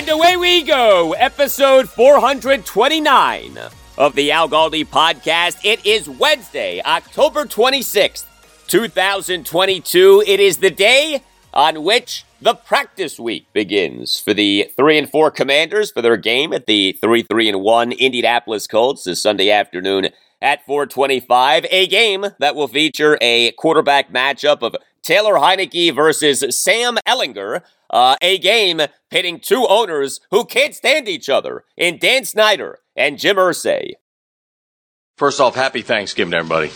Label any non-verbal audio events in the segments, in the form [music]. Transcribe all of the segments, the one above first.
And away we go, episode 429 of the Al Galdi podcast. It is Wednesday, October 26th, 2022. It is the day on which the practice week begins for the 3 and 4 Commanders for their game at the 3 3 and 1 Indianapolis Colts this Sunday afternoon at 425. A game that will feature a quarterback matchup of Taylor Heinicke versus Sam Ehlinger, Uh, a game pitting two owners who can't stand each other in Dan Snyder and Jim Irsay. First off, happy Thanksgiving, everybody.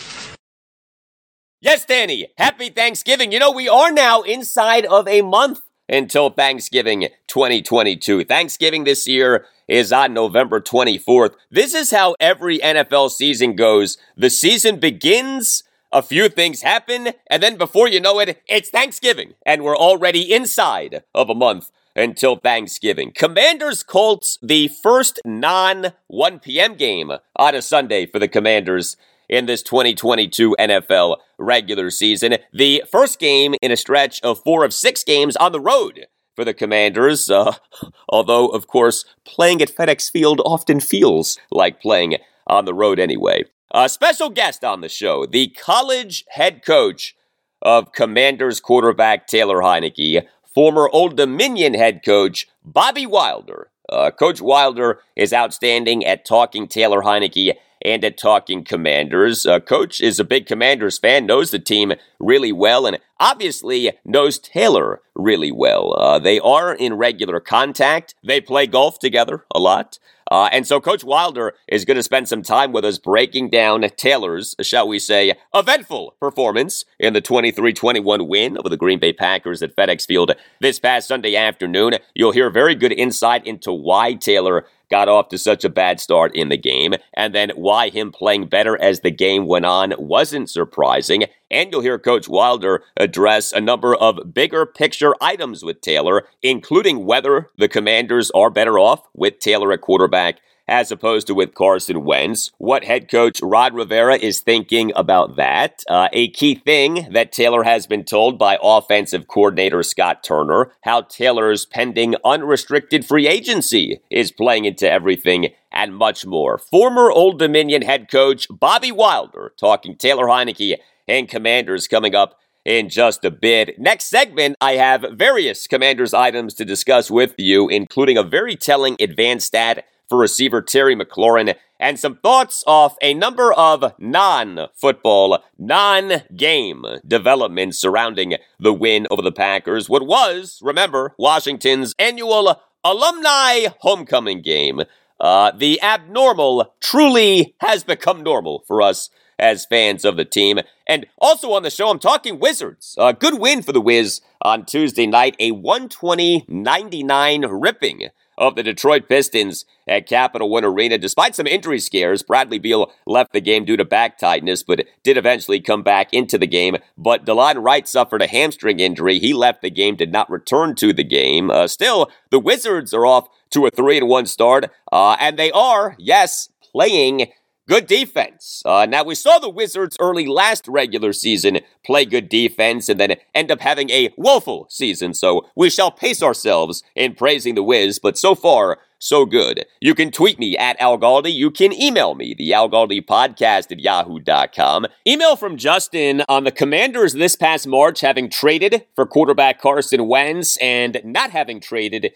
Yes, Danny, happy Thanksgiving. You know, we are now inside of a month until Thanksgiving 2022. Thanksgiving this year is on November 24th. This is how every NFL season goes. The season begins a few things happen, and then before you know it, it's Thanksgiving, and we're already inside of a month until Thanksgiving. Commanders Colts, the first non 1 p.m. game on a Sunday for the Commanders in this 2022 NFL regular season. The first game in a stretch of four of six games on the road for the Commanders, uh, [laughs] although, of course, playing at FedEx Field often feels like playing on the road anyway. A special guest on the show, the college head coach of Commanders quarterback Taylor Heinicke, former Old Dominion head coach Bobby Wilder. Uh, coach Wilder is outstanding at talking Taylor Heinicke and at Talking Commanders. Uh, Coach is a big Commanders fan, knows the team really well, and obviously knows Taylor really well. Uh, they are in regular contact. They play golf together a lot. Uh, and so Coach Wilder is going to spend some time with us breaking down Taylor's, shall we say, eventful performance in the 23 21 win over the Green Bay Packers at FedEx Field this past Sunday afternoon. You'll hear very good insight into why Taylor got off to such a bad start in the game, and then why him playing better as the game went on wasn't surprising. And you'll hear Coach Wilder address a number of bigger picture items with Taylor, including whether the commanders are better off with Taylor at quarterback as opposed to with Carson Wentz. What head coach Ron Rivera is thinking about that. Uh, a key thing that Taylor has been told by offensive coordinator Scott Turner, how Taylor's pending unrestricted free agency is playing into everything and much more. Former Old Dominion head coach Bobby Wilder talking Taylor Heinicke and Commanders coming up in just a bit. Next segment, I have various Commanders items to discuss with you, including a very telling advanced stat for receiver Terry McLaurin, and some thoughts off a number of non football, non game developments surrounding the win over the Packers. What was, remember, Washington's annual alumni homecoming game. Uh, the abnormal truly has become normal for us as fans of the team. And also on the show, I'm talking Wizards. A good win for the Wiz on Tuesday night, a 120 99 ripping of the Detroit Pistons at Capital One Arena. Despite some injury scares, Bradley Beal left the game due to back tightness, but did eventually come back into the game. But Delon Wright suffered a hamstring injury. He left the game, did not return to the game. Uh, still, the Wizards are off to a 3 and 1 start, uh, and they are, yes, playing good defense. Uh, now, we saw the Wizards early last regular season play good defense and then end up having a woeful season, so we shall pace ourselves in praising the Wiz, but so far, so good. You can tweet me at Al Galdi. You can email me, the Al Galdi podcast at yahoo.com. Email from Justin on the Commanders this past March having traded for quarterback Carson Wentz and not having traded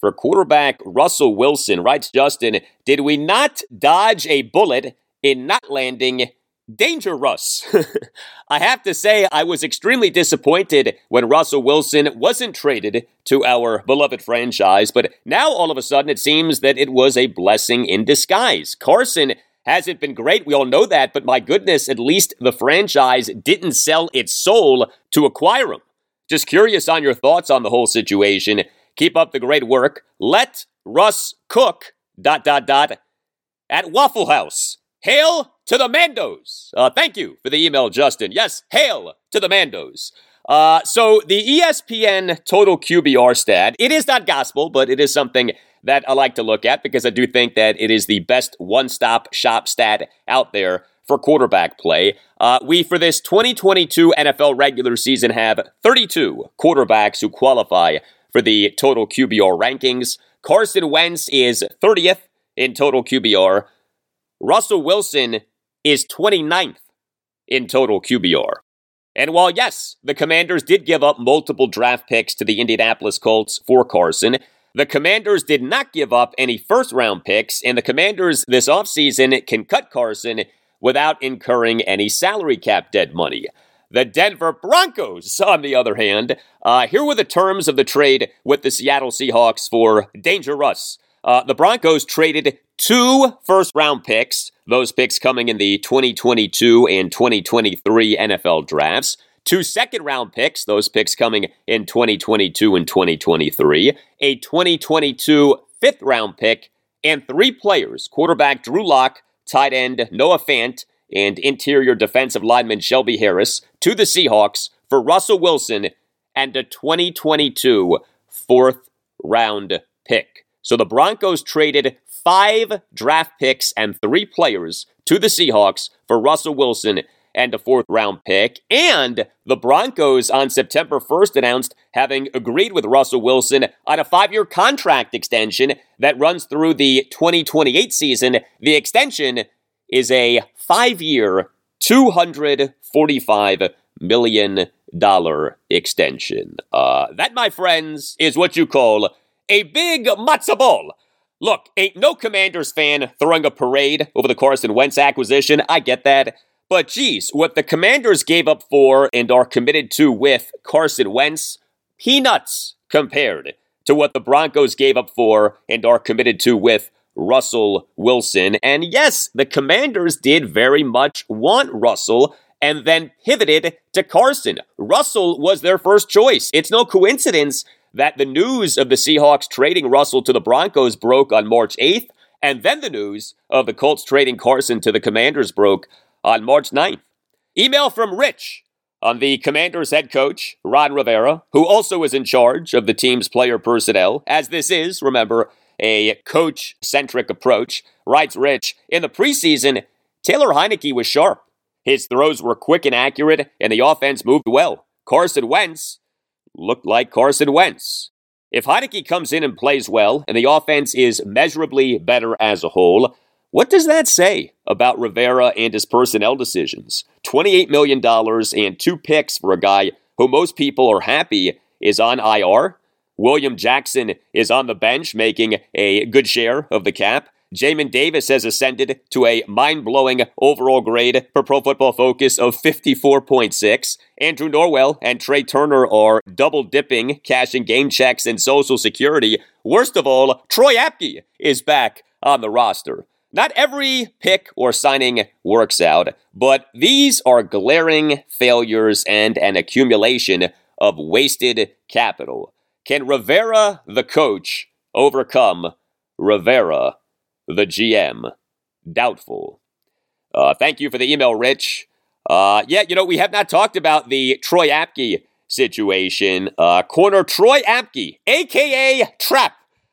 for quarterback Russell Wilson. Writes Justin, did we not dodge a bullet in not landing Danger Russ. [laughs] I have to say, I was extremely disappointed when Russell Wilson wasn't traded to our beloved franchise, but now all of a sudden it seems that it was a blessing in disguise. Carson hasn't been great, we all know that, but my goodness, at least the franchise didn't sell its soul to acquire him. Just curious on your thoughts on the whole situation. Keep up the great work. Let Russ cook, dot, dot, dot, at Waffle House. Hail to the Mandos. Uh, thank you for the email, Justin. Yes, hail to the Mandos. Uh, so the ESPN total QBR stat, it is not gospel, but it is something that I like to look at because I do think that it is the best one-stop shop stat out there for quarterback play. Uh, we, for this 2022 NFL regular season, have 32 quarterbacks who qualify for the total QBR rankings. Carson Wentz is 30th in total QBR. Russell Wilson is 29th in total QBR. And while, yes, the Commanders did give up multiple draft picks to the Indianapolis Colts for Carson, the Commanders did not give up any first round picks, and the Commanders this offseason can cut Carson without incurring any salary cap dead money. The Denver Broncos, on the other hand, uh, here were the terms of the trade with the Seattle Seahawks for Danger Russ. Uh, the Broncos traded two first round picks, those picks coming in the 2022 and 2023 NFL drafts. Two second round picks, those picks coming in 2022 and 2023. A 2022 fifth round pick, and three players quarterback Drew Lock, tight end Noah Fant, and interior defensive lineman Shelby Harris to the Seahawks for Russell Wilson and a 2022 fourth round pick. So the Broncos traded five draft picks and three players to the Seahawks for Russell Wilson and a fourth round pick. And the Broncos on September 1st announced having agreed with Russell Wilson on a five year contract extension that runs through the 2028 season. The extension is a five year, $245 million extension. Uh, that, my friends, is what you call a big matzo ball. Look, ain't no Commanders fan throwing a parade over the Carson Wentz acquisition. I get that. But geez, what the Commanders gave up for and are committed to with Carson Wentz, peanuts compared to what the Broncos gave up for and are committed to with Russell Wilson. And yes, the Commanders did very much want Russell and then pivoted to Carson. Russell was their first choice. It's no coincidence that the news of the Seahawks trading Russell to the Broncos broke on March 8th, and then the news of the Colts trading Carson to the Commanders broke on March 9th. Email from Rich on the Commanders head coach, Ron Rivera, who also is in charge of the team's player personnel, as this is, remember, a coach centric approach. Writes Rich, in the preseason, Taylor Heinicke was sharp. His throws were quick and accurate, and the offense moved well. Carson Wentz looked like Carson Wentz. If Heinicke comes in and plays well, and the offense is measurably better as a whole, what does that say about Rivera and his personnel decisions? $28 million and two picks for a guy who most people are happy is on IR. William Jackson is on the bench making a good share of the cap. Jamin Davis has ascended to a mind blowing overall grade for Pro Football Focus of 54.6. Andrew Norwell and Trai Turner are double dipping, cashing game checks and Social Security. Worst of all, Troy Apke is back on the roster. Not every pick or signing works out, but these are glaring failures and an accumulation of wasted capital. Can Rivera, the coach, overcome Rivera, the GM? Doubtful. Uh, thank you for the email, Rich. Uh, yeah, you know, we have not talked about the Troy Apke situation. Uh, corner Troy Apke, aka Trap.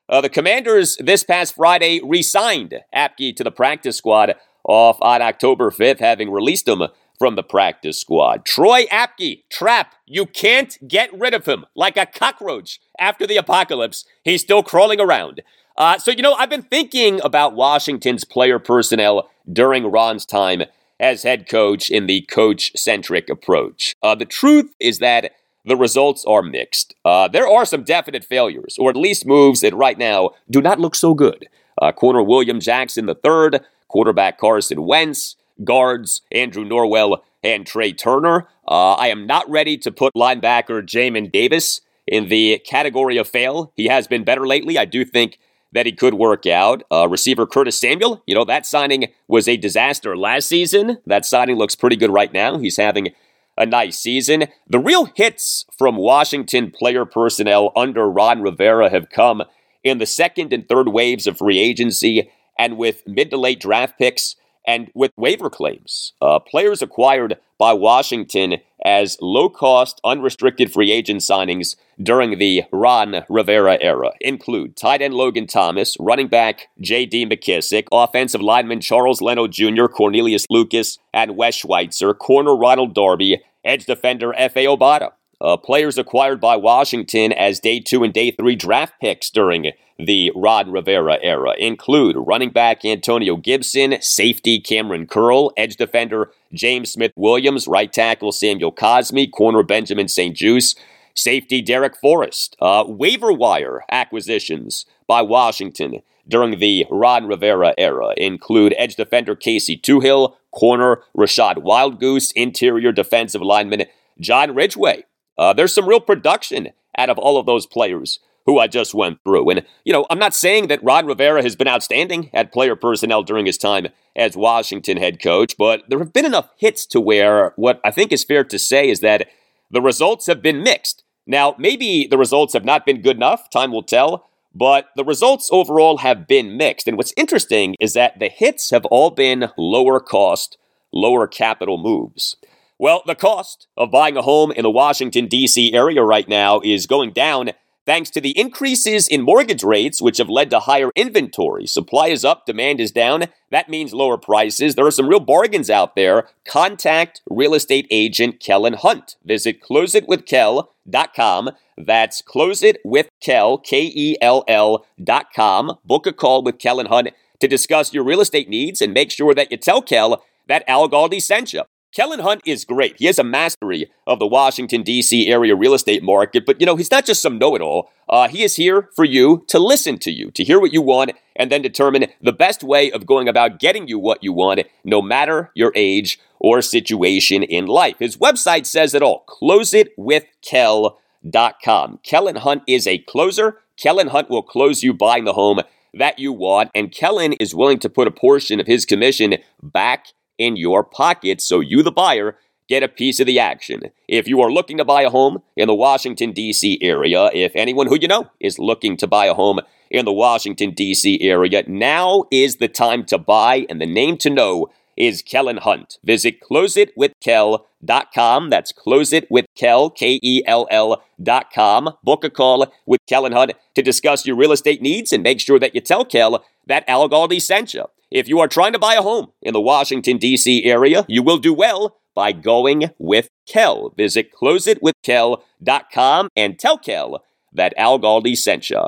Uh, the Commanders this past Friday re signed Apke to the practice squad off on October 5th, having released him from the practice squad. Troy Apke, trap. You can't get rid of him like a cockroach after the apocalypse. He's still crawling around. Uh, so, you know, I've been thinking about Washington's player personnel during Ron's time as head coach in the coach centric approach. Uh, the truth is that the results are mixed. Uh, there are some definite failures, or at least moves that right now do not look so good. Uh, corner William Jackson III, quarterback Carson Wentz, guards Andrew Norwell and Trai Turner. Uh, I am not ready to put linebacker Jamin Davis in the category of fail. He has been better lately. I do think that he could work out. Uh, receiver Curtis Samuel, you know, that signing was a disaster last season. That signing looks pretty good right now. He's having a nice season. The real hits from Washington player personnel under Ron Rivera have come in the second and third waves of free agency and with mid to late draft picks and with waiver claims. Uh, players acquired by Washington as low cost, unrestricted free agent signings during the Ron Rivera era include tight end Logan Thomas, running back J.D. McKissic, offensive lineman Charles Leno Jr., Cornelius Lucas, and Wes Schweitzer, corner Ronald Darby, edge defender Efe Obada. Uh, players acquired by Washington as day two and day three draft picks during the Ron Rivera era include running back Antonio Gibson, safety Kamren Curl, edge defender James Smith Williams, right tackle Samuel Cosmi, corner Benjamin St-Juste, safety Darrick Forrest. Uh, waiver wire acquisitions by Washington during the Ron Rivera era include edge defender Casey Toohill, corner Rachad Wildgoose, interior defensive lineman John Ridgeway. Uh, there's some real production out of all of those players who I just went through. And, you know, I'm not saying that Ron Rivera has been outstanding at player personnel during his time as Washington head coach, but there have been enough hits to where what I think is fair to say is that the results have been mixed. Now, maybe the results have not been good enough, time will tell, but the results overall have been mixed. And what's interesting is that the hits have all been lower cost, lower capital moves. Well, the cost of buying a home in the Washington, D.C. area right now is going down thanks to the increases in mortgage rates, which have led to higher inventory. Supply is up, demand is down. That means lower prices. There are some real bargains out there. Contact real estate agent Kellen Hunt. Visit closeitwithkel.com. That's closeitwithkel, K E L L.com. Book a call with Kellen Hunt to discuss your real estate needs and make sure that you tell Kel that Al Galdi sent you. Kellen Hunt is great. He has a mastery of the Washington, D.C. area real estate market, but you know, he's not just some know it all. Uh, he is here for you to listen to you, to hear what you want, and then determine the best way of going about getting you what you want, no matter your age or situation in life. His website says it all closeitwithkel.com. Kellen Hunt is a closer. Kellen Hunt will close you buying the home that you want, and Kellen is willing to put a portion of his commission back in your pocket so you, the buyer, get a piece of the action. If you are looking to buy a home in the Washington, D.C. area, if anyone who you know is looking to buy a home in the Washington, D.C. area, now is the time to buy, and the name to know is Kellen Hunt. Visit closeitwithkel.com. That's closeitwithkel, L L.com. Book a call with Kellen Hunt to discuss your real estate needs and make sure that you tell Kel that Al Galdi sent you. If you are trying to buy a home in the Washington, D.C. area, you will do well by going with Kel. Visit closeitwithkel.com and tell Kel that Al Galdi sent you.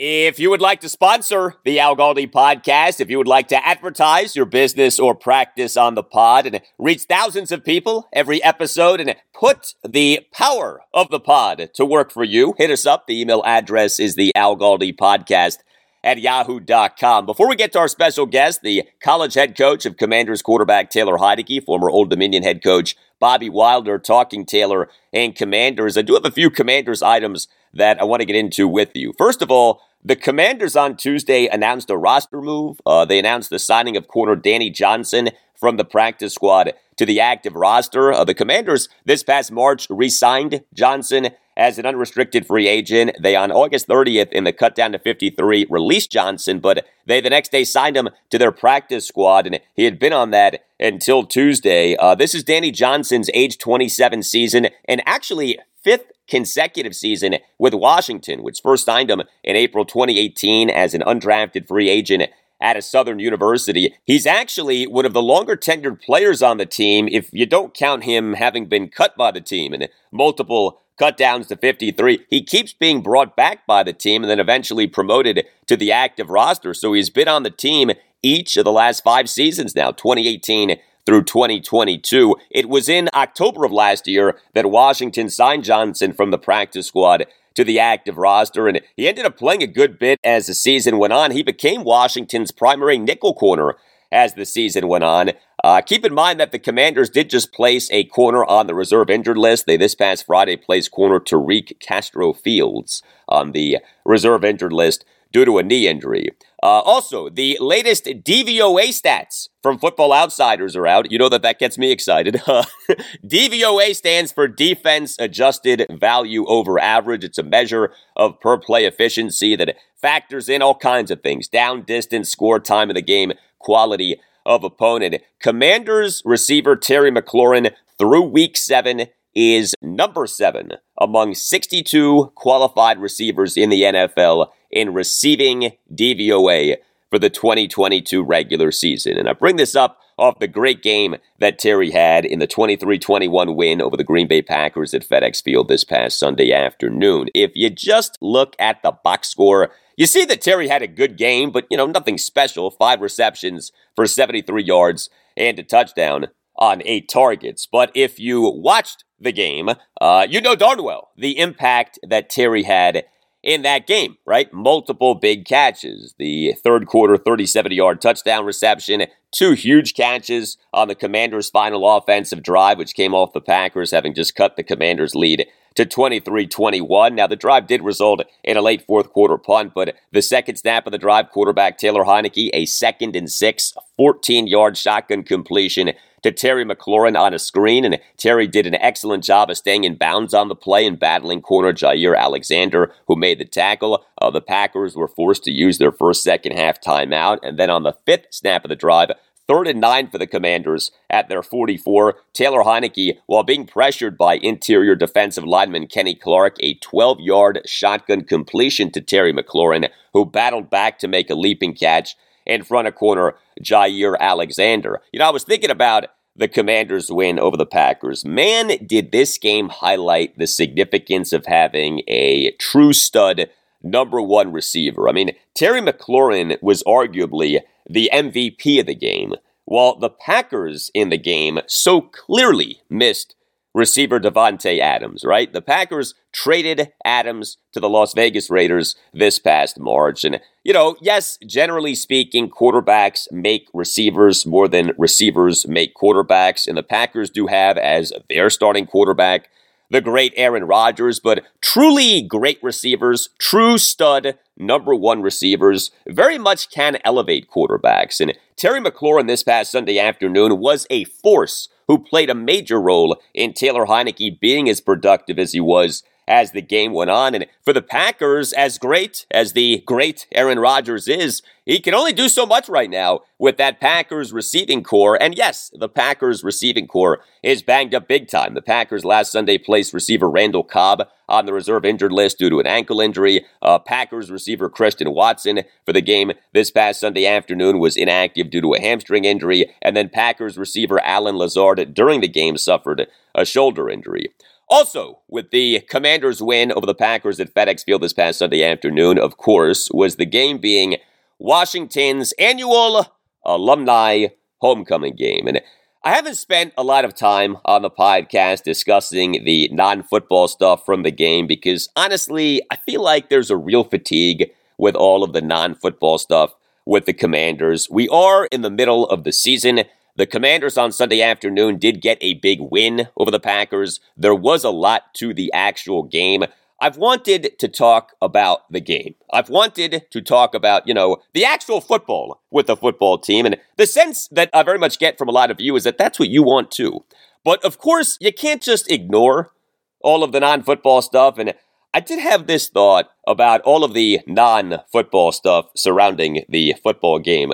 If you would like to sponsor the Al Galdi podcast, if you would like to advertise your business or practice on the pod and reach thousands of people every episode and put the power of the pod to work for you, hit us up. The email address is the Al Galdi podcast at yahoo.com. Before we get to our special guest, the college head coach of Commanders quarterback Taylor Heinicke, former Old Dominion head coach Bobby Wilder, talking Taylor and Commanders. I do have a few Commanders items that I want to get into with you. First of all, the Commanders on Tuesday announced a roster move. Uh, they announced the signing of corner Danny Johnson from the practice squad to the active roster. Uh, the Commanders this past March re signed Johnson as an unrestricted free agent. They, on August 30th, in the cut down to 53, released Johnson, but they the next day signed him to their practice squad, and he had been on that until Tuesday. Uh, this is Danny Johnson's age 27 season, and actually fifth consecutive season with Washington, which first signed him in April 2018 as an undrafted free agent at a Southern University. He's actually one of the longer tenured players on the team if you don't count him having been cut by the team and multiple cut downs to 53. He keeps being brought back by the team and then eventually promoted to the active roster. So he's been on the team each of the last five seasons now, 2018 through 2022. It was in October of last year that Washington signed Johnson from the practice squad to the active roster, and he ended up playing a good bit as the season went on. He became Washington's primary nickel corner as the season went on. Uh, keep in mind that the Commanders did just place a corner on the reserve injured list. They this past Friday placed corner Tariq Castro Fields on the reserve injured list due to a knee injury. Uh, also, the latest DVOA stats from Football Outsiders are out. You know that that gets me excited. [laughs] DVOA stands for Defense Adjusted Value Over Average. It's a measure of per play efficiency that factors in all kinds of things down, distance, score, time of the game, quality of opponent. Commanders receiver Terry McLaurin through week seven is number seven among 62 qualified receivers in the NFL in receiving DVOA for the 2022 regular season. And I bring this up off the great game that Terry had in the 23 21 win over the Green Bay Packers at FedEx Field this past Sunday afternoon. If you just look at the box score, you see that Terry had a good game, but, you know, nothing special. Five receptions for 73 yards and a touchdown on eight targets. But if you watched the game, uh, you know darn well the impact that Terry had in that game, right? Multiple big catches. The third quarter 37 yard touchdown reception, two huge catches on the Commanders' final offensive drive, which came off the Packers having just cut the Commanders' lead to 23 21. Now, the drive did result in a late fourth quarter punt, but the second snap of the drive, quarterback Taylor Heinicke, a second and six, 14 yard shotgun completion to Terry McLaurin on a screen, and Terry did an excellent job of staying in bounds on the play and battling corner Jaire Alexander, who made the tackle. Uh, the Packers were forced to use their first second half timeout, and then on the fifth snap of the drive, Third and nine for the Commanders at their 44. Taylor Heinicke, while being pressured by interior defensive lineman Kenny Clark, a 12 yard shotgun completion to Terry McLaurin, who battled back to make a leaping catch in front of corner Jaire Alexander. You know, I was thinking about the Commanders' win over the Packers. Man, did this game highlight the significance of having a true stud number one receiver. I mean, Terry McLaurin was arguably the MVP of the game, while the Packers in the game so clearly missed receiver Davante Adams, right? The Packers traded Adams to the Las Vegas Raiders this past March. And, you know, yes, generally speaking, quarterbacks make receivers more than receivers make quarterbacks. And the Packers do have as their starting quarterback the great Aaron Rodgers, but truly great receivers, true stud number one receivers, very much can elevate quarterbacks. And Terry McLaurin this past Sunday afternoon was a force who played a major role in Taylor Heinicke being as productive as he was as the game went on. And for the Packers, as great as the great Aaron Rodgers is, he can only do so much right now with that Packers receiving corps. And yes, the Packers receiving corps is banged up big time. The Packers last Sunday placed receiver Randall Cobb on the reserve injured list due to an ankle injury. Uh, Packers receiver Christian Watson for the game this past Sunday afternoon was inactive due to a hamstring injury. And then Packers receiver Allen Lazard during the game suffered a shoulder injury. Also, with the Commanders' win over the Packers at FedEx Field this past Sunday afternoon, of course, was the game being Washington's annual alumni homecoming game. And I haven't spent a lot of time on the podcast discussing the non football stuff from the game because honestly, I feel like there's a real fatigue with all of the non football stuff with the Commanders. We are in the middle of the season. The Commanders on Sunday afternoon did get a big win over the Packers. There was a lot to the actual game. I've wanted to talk about the game. I've wanted to talk about, you know, the actual football with the football team. And the sense that I very much get from a lot of you is that that's what you want too. But of course, you can't just ignore all of the non football stuff. And I did have this thought about all of the non football stuff surrounding the football game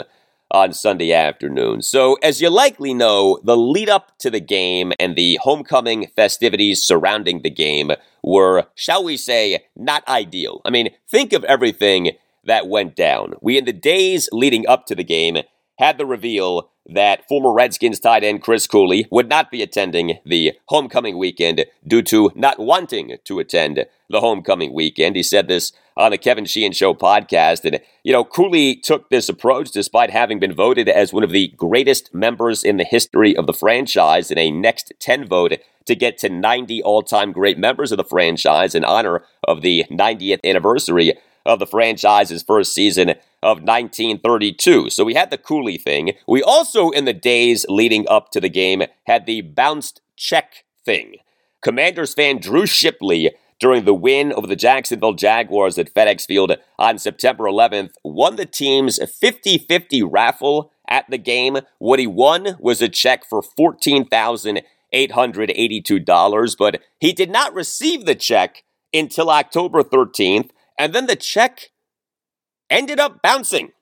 on Sunday afternoon. So, as you likely know, the lead up to the game and the homecoming festivities surrounding the game were, shall we say, not ideal. I mean, think of everything that went down. We, in the days leading up to the game, had the reveal that former Redskins tight end Chris Cooley would not be attending the homecoming weekend due to not wanting to attend the homecoming weekend. He said this on the Kevin Sheehan Show podcast. And, you know, Cooley took this approach despite having been voted as one of the greatest members in the history of the franchise in a next 10 vote to get to 90 all time great members of the franchise in honor of the 90th anniversary of the franchise's first season of 1932. So we had the Cooley thing. We also, in the days leading up to the game, had the bounced check thing. Commanders fan Drew Shipley during the win over the Jacksonville Jaguars at FedEx Field on September 11th won the team's 50 50 raffle at the game. What he won was a check for $14,882, but he did not receive the check until October 13th and then the check ended up bouncing.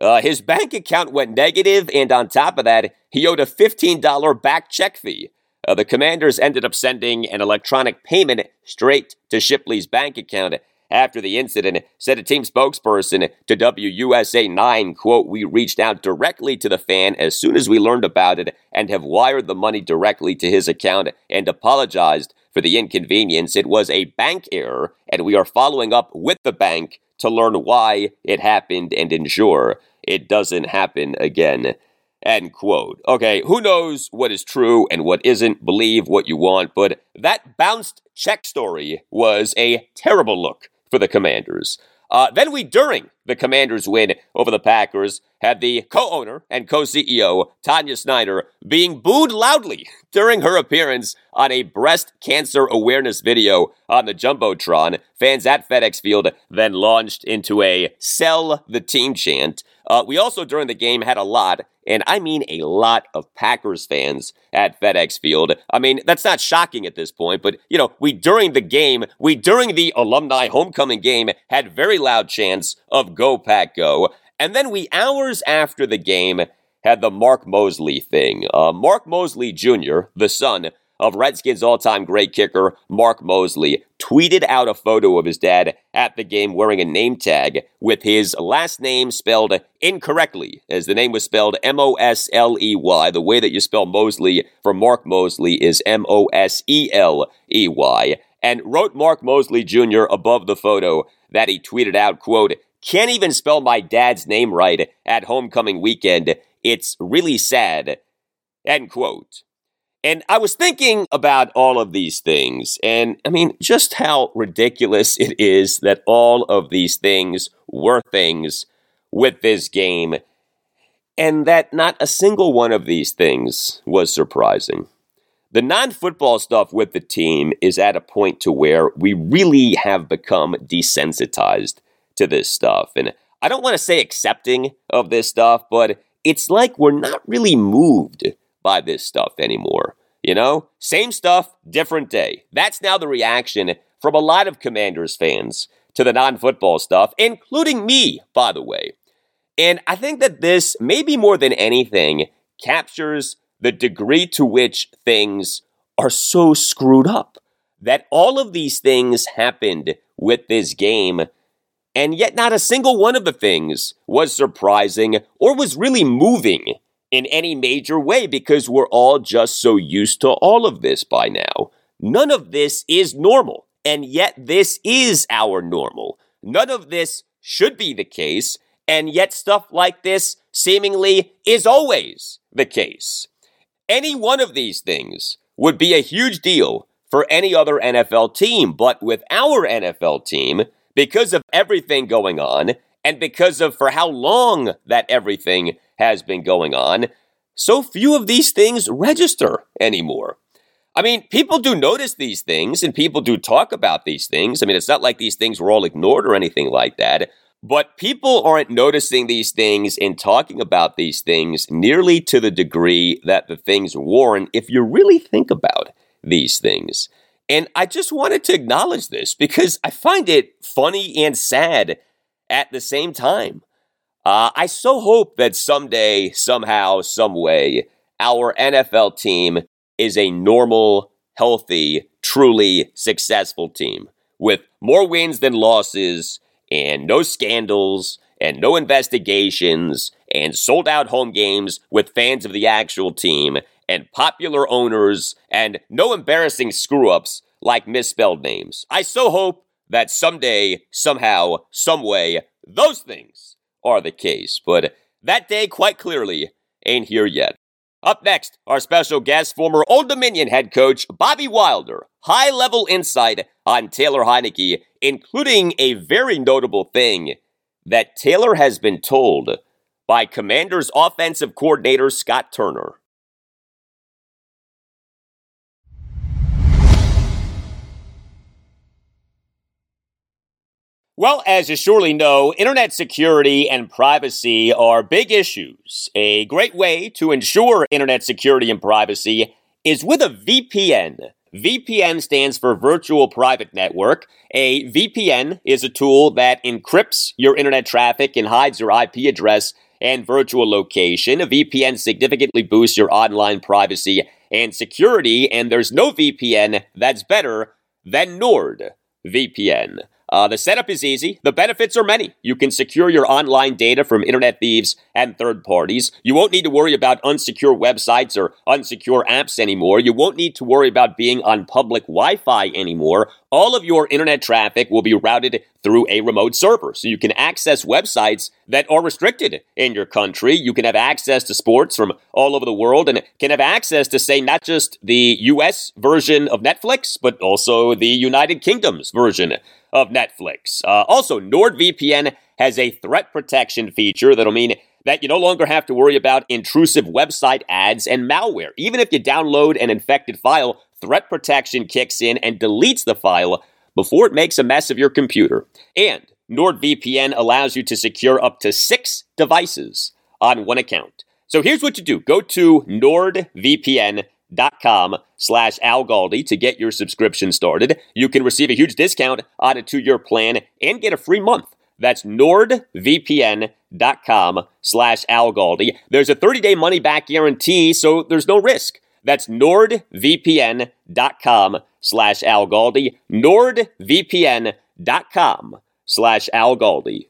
Uh, his bank account went negative, and on top of that, he owed a $15 back check fee. Uh, the commanders ended up sending an electronic payment straight to Shipley's bank account after the incident, said a team spokesperson to WUSA 9, quote, We reached out directly to the fan as soon as we learned about it and have wired the money directly to his account and apologized for the inconvenience. It was a bank error, and we are following up with the bank to learn why it happened and ensure it doesn't happen again. End quote. Okay, who knows what is true and what isn't? Believe what you want, but that bounced check story was a terrible look for the Commanders. Uh, then we, during the Commanders' win over the Packers, had the co owner and co CEO, Tanya Snyder, being booed loudly [laughs] during her appearance on a breast cancer awareness video on the Jumbotron. Fans at FedEx Field then launched into a sell the team chant. Uh, we also, during the game, had a lot, and I mean a lot of Packers fans at FedEx Field. I mean, that's not shocking at this point, but, you know, we, during the game, we, during the alumni homecoming game, had very loud chants of Go Pack Go. And then we, hours after the game, had the Mark Moseley thing. Uh, Mark Moseley Jr., the son of Redskins all time great kicker Mark Moseley tweeted out a photo of his dad at the game wearing a name tag with his last name spelled incorrectly, as the name was spelled M O S L E Y. The way that you spell Moseley for Mark Moseley is M O S E L E Y. And wrote Mark Moseley Jr. above the photo that he tweeted out, quote, can't even spell my dad's name right at homecoming weekend. It's really sad. End quote. And I was thinking about all of these things, and I mean, just how ridiculous it is that all of these things were things with this game, and that not a single one of these things was surprising. The non football stuff with the team is at a point to where we really have become desensitized to this stuff. And I don't want to say accepting of this stuff, but it's like we're not really moved by this stuff anymore. You know, same stuff, different day. That's now the reaction from a lot of Commanders fans to the non football stuff, including me, by the way. And I think that this, maybe more than anything, captures the degree to which things are so screwed up. That all of these things happened with this game and yet not a single one of the things was surprising or was really moving in any major way because we're all just so used to all of this by now. None of this is normal, and yet this is our normal. None of this should be the case, and yet stuff like this seemingly is always the case. Any one of these things would be a huge deal for any other NFL team, but with our NFL team, because of everything going on and because of for how long that everything has been going on, so few of these things register anymore. I mean, people do notice these things and people do talk about these things. I mean, it's not like these things were all ignored or anything like that. But people aren't noticing these things and talking about these things nearly to the degree that the things warrant if you really think about these things. And I just wanted to acknowledge this because I find it funny and sad at the same time. Uh, I so hope that someday, somehow, some way, our NFL team is a normal, healthy, truly successful team with more wins than losses and no scandals and no investigations and sold out home games with fans of the actual team and popular owners and no embarrassing screw ups like misspelled names. I so hope that someday, somehow, someway, those things are the case. But that day, quite clearly, ain't here yet. Up next, our special guest, former Old Dominion head coach Bobby Wilder. High level insight on Taylor Heinicke, including a very notable thing that Taylor has been told by Commanders offensive coordinator Scott Turner. Well, as you surely know, internet security and privacy are big issues. A great way to ensure internet security and privacy is with a VPN. VPN stands for Virtual Private Network. A VPN is a tool that encrypts your internet traffic and hides your IP address and virtual location. A VPN significantly boosts your online privacy and security, and there's no VPN that's better than NordVPN. Uh, the setup is easy. The benefits are many. You can secure your online data from internet thieves and third parties. You won't need to worry about unsecure websites or unsecure apps anymore. You won't need to worry about being on public Wi Fi anymore. All of your internet traffic will be routed through a remote server. So you can access websites that are restricted in your country. You can have access to sports from all over the world and can have access to, say, not just the US version of Netflix, but also the United Kingdom's version of Netflix. Uh, also, NordVPN has a threat protection feature that'll mean that you no longer have to worry about intrusive website ads and malware. Even if you download an infected file, threat protection kicks in and deletes the file before it makes a mess of your computer. And NordVPN allows you to secure up to six devices on one account. So here's what you do go to NordVPN.com slash Al Galdi to get your subscription started. You can receive a huge discount on a two-year plan and get a free month. That's nordvpn.com slash Al Galdi. There's a 30-day money-back guarantee, so there's no risk. That's nordvpn.com slash Al Galdi. nordvpn.com slash Al Galdi.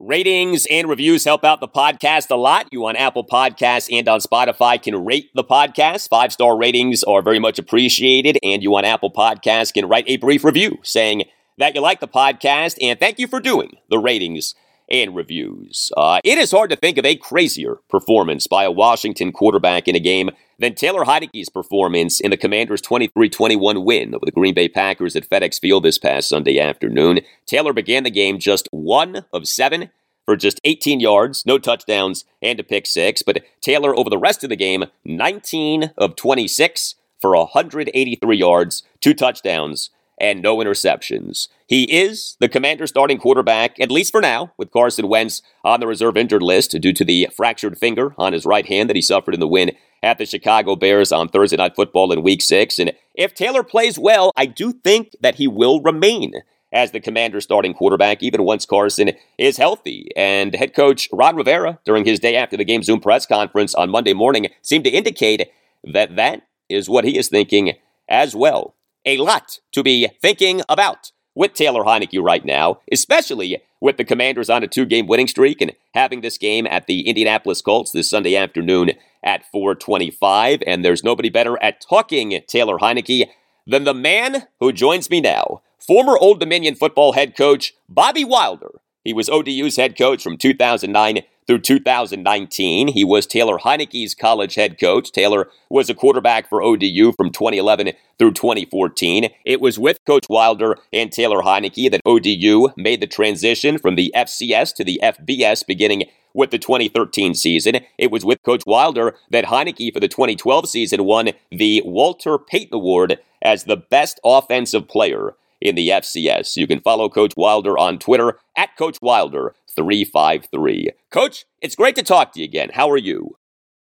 Ratings and reviews help out the podcast a lot. You on Apple Podcasts and on Spotify can rate the podcast. Five star ratings are very much appreciated. And you on Apple Podcasts can write a brief review saying that you like the podcast and thank you for doing the ratings and reviews. Uh, it is hard to think of a crazier performance by a Washington quarterback in a game than Taylor Heinicke's performance in the Commanders' 23 21 win over the Green Bay Packers at FedEx Field this past Sunday afternoon. Taylor began the game just one of seven for just 18 yards, no touchdowns, and a pick six. But Taylor, over the rest of the game, 19 of 26 for 183 yards, two touchdowns, and no interceptions. He is the commander starting quarterback, at least for now, with Carson Wentz on the reserve injured list due to the fractured finger on his right hand that he suffered in the win at the Chicago Bears on Thursday Night Football in Week 6. And if Taylor plays well, I do think that he will remain as the commander starting quarterback, even once Carson is healthy. And head coach Ron Rivera, during his day after the game Zoom press conference on Monday morning, seemed to indicate that that is what he is thinking as well a lot to be thinking about with Taylor Heinicke right now, especially with the Commanders on a two game winning streak and having this game at the Indianapolis Colts this Sunday afternoon at 425. And there's nobody better at talking Taylor Heinicke than the man who joins me now, former Old Dominion football head coach Bobby Wilder. He was ODU's head coach from 2009 through 2019. He was Taylor Heinicke's college head coach. Taylor was a quarterback for ODU from 2011 through 2014. It was with Coach Wilder and Taylor Heinicke that ODU made the transition from the FCS to the FBS beginning with the 2013 season. It was with Coach Wilder that Heinicke for the 2012 season won the Walter Payton Award as the best offensive player in the FCS. You can follow Coach Wilder on Twitter at Coach Wilder 353. Coach, it's great to talk to you again. How are you?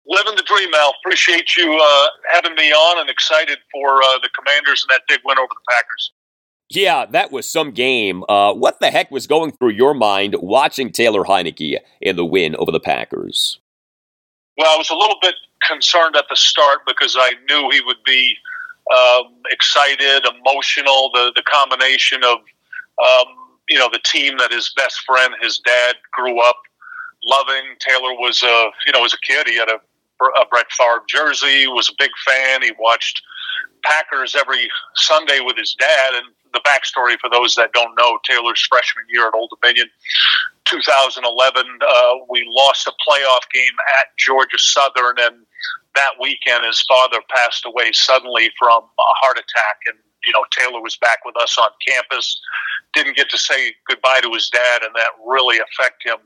Living the dream, Al. Appreciate you uh, having me on and excited for uh, the Commanders and that big win over the Packers. Yeah, that was some game. Uh, what the heck was going through your mind watching Taylor Heinicke in the win over the Packers? Well, I was a little bit concerned at the start because I knew he would be um, excited, emotional. The the combination of um, you know the team that his best friend, his dad, grew up loving. Taylor was a you know as a kid he had a, a Brett Favre jersey. Was a big fan. He watched Packers every Sunday with his dad. And the backstory for those that don't know, Taylor's freshman year at Old Dominion, 2011, uh, we lost a playoff game at Georgia Southern, and that weekend his father passed away suddenly from a heart attack, and you know Taylor was back with us on campus, didn't get to say goodbye to his dad, and that really affected him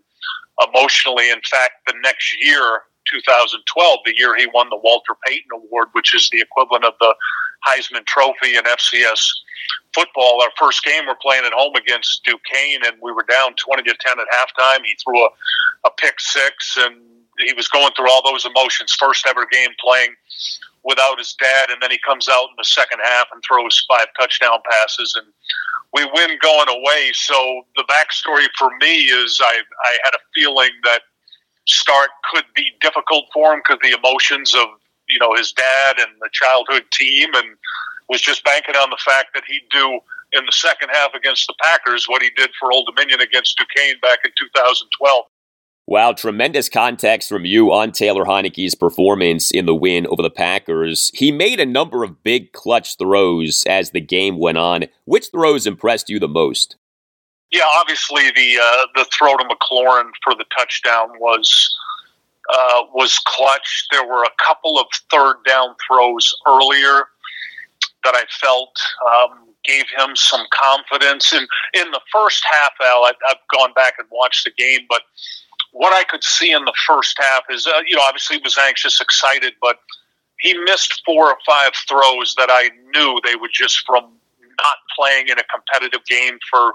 emotionally. In fact, the next year 2012, the year he won the Walter Payton Award, which is the equivalent of the Heisman Trophy in FCS football. Our first game, we're playing at home against Duquesne, and we were down 20 to 10 at halftime. He threw a, a pick six, and he was going through all those emotions. First ever game playing without his dad, and then he comes out in the second half and throws five touchdown passes, and we win going away. So the backstory for me is I, I had a feeling that start could be difficult for him because the emotions of you know his dad and the childhood team, and was just banking on the fact that he'd do in the second half against the Packers what he did for Old Dominion against Duquesne back in 2012. Wow, tremendous context from you on Taylor Heinicke's performance in the win over the Packers. He made a number of big clutch throws as the game went on. Which throws impressed you the most? Yeah, obviously the uh, the throw to McLaurin for the touchdown was uh, was clutch. There were a couple of third down throws earlier that I felt um, gave him some confidence. And in the first half, Al, I, I've gone back and watched the game, but what I could see in the first half is, uh, you know, obviously he was anxious, excited, but he missed four or five throws that I knew they would just from not playing in a competitive game for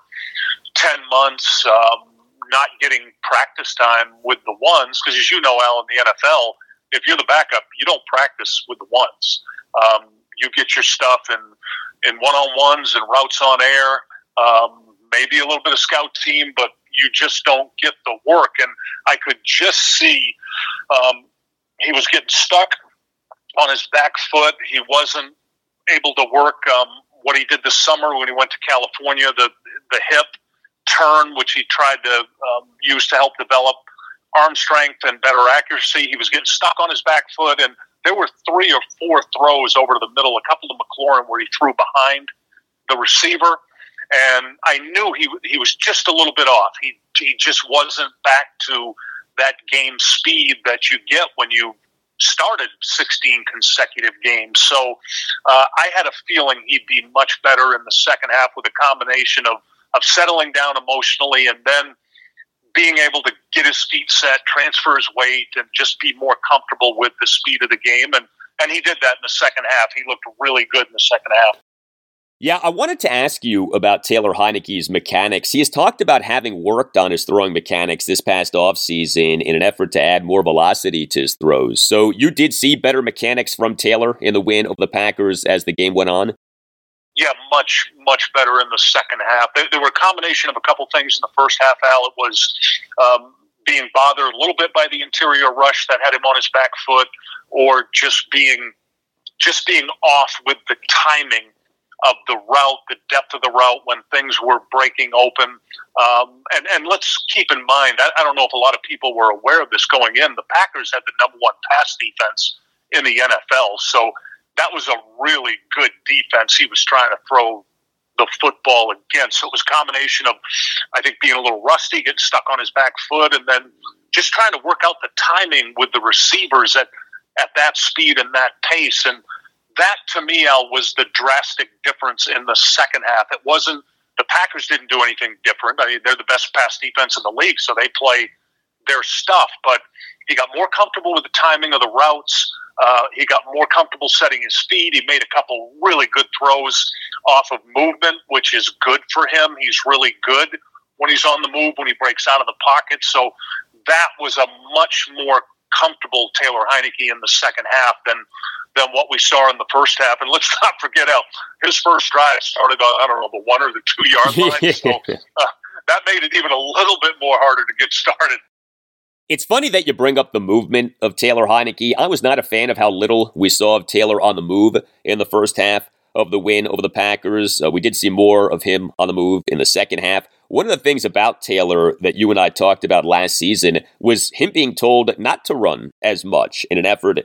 10 months, um, not getting practice time with the ones, because as you know, Al, in the NFL, if you're the backup, you don't practice with the ones. Um, you get your stuff in, in one-on-ones and routes on air, um, maybe a little bit of scout team, but you just don't get the work. And I could just see um, he was getting stuck on his back foot. He wasn't able to work um, what he did this summer when he went to California, the the hip turn, which he tried to um, use to help develop arm strength and better accuracy. He was getting stuck on his back foot, and there were three or four throws over to the middle, a couple of McLaurin where he threw behind the receiver, and I knew he he was just a little bit off. He he just wasn't back to that game speed that you get when you started 16 consecutive games. So uh, I had a feeling he'd be much better in the second half with a combination of, of settling down emotionally and then being able to get his feet set, transfer his weight, and just be more comfortable with the speed of the game. And, and he did that in the second half. He looked really good in the second half. Yeah, I wanted to ask you about Taylor Heinicke's mechanics. He has talked about having worked on his throwing mechanics this past offseason in an effort to add more velocity to his throws. So you did see better mechanics from Taylor in the win over the Packers as the game went on? Yeah, much, much better in the second half. There, there were a combination of a couple things in the first half, Al. It was um, being bothered a little bit by the interior rush that had him on his back foot, or just being just being off with the timing of the route, the depth of the route when things were breaking open. Um, and, and let's keep in mind, I, I don't know if a lot of people were aware of this going in. The Packers had the number one pass defense in the NFL. So that was a really good defense he was trying to throw the football against. So it was a combination of, I think, being a little rusty, getting stuck on his back foot, and then just trying to work out the timing with the receivers at, at that speed and that pace. And that to me, Al, was the drastic difference in the second half. It wasn't the Packers didn't do anything different. I mean, they're the best pass defense in the league, so they play their stuff. But he got more comfortable with the timing of the routes. Uh, he got more comfortable setting his feet. He made a couple really good throws off of movement, which is good for him. He's really good when he's on the move, when he breaks out of the pocket. So that was a much more comfortable Taylor Heinicke in the second half than than what we saw in the first half. And let's [laughs] not forget how his first drive started on, I don't know, the one or the two yard [laughs] line. so uh, that made it even a little bit more harder to get started. It's funny that you bring up the movement of Taylor Heinicke. I was not a fan of how little we saw of Taylor on the move in the first half of the win over the Packers. Uh, we did see more of him on the move in the second half. One of the things about Taylor that you and I talked about last season was him being told not to run as much in an effort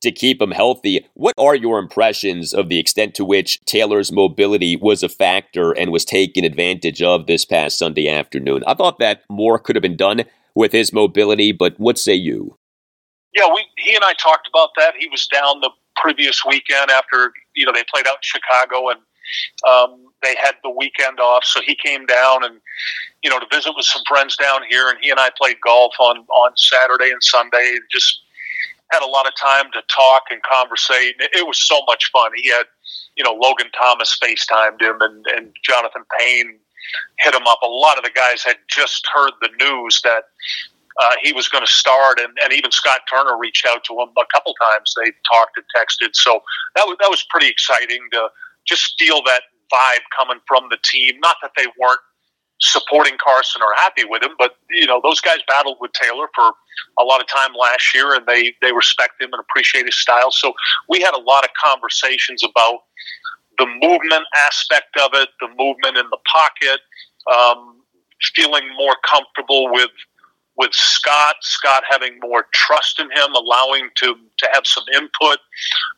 to keep him healthy. What are your impressions of the extent to which Taylor's mobility was a factor and was taken advantage of this past Sunday afternoon? I thought that more could have been done with his mobility, but what say you? Yeah, we he and I talked about that. He was down the previous weekend after you know they played out in Chicago and um, they had the weekend off, so he came down and you know to visit with some friends down here, and he and I played golf on on Saturday and Sunday. Just had a lot of time to talk and conversate. It was so much fun. He had, you know, Logan Thomas FaceTimed him and, and Jonathan Payne hit him up. A lot of the guys had just heard the news that uh, he was going to start, and, and even Scott Turner reached out to him a couple times. They talked and texted, so that was that was pretty exciting to just feel that vibe coming from the team. Not that they weren't supporting Carson are happy with him, but you know those guys battled with Taylor for a lot of time last year, and they they respect him and appreciate his style. So we had a lot of conversations about the movement aspect of it, the movement in the pocket, um, feeling more comfortable with with Scott, Scott having more trust in him, allowing to to have some input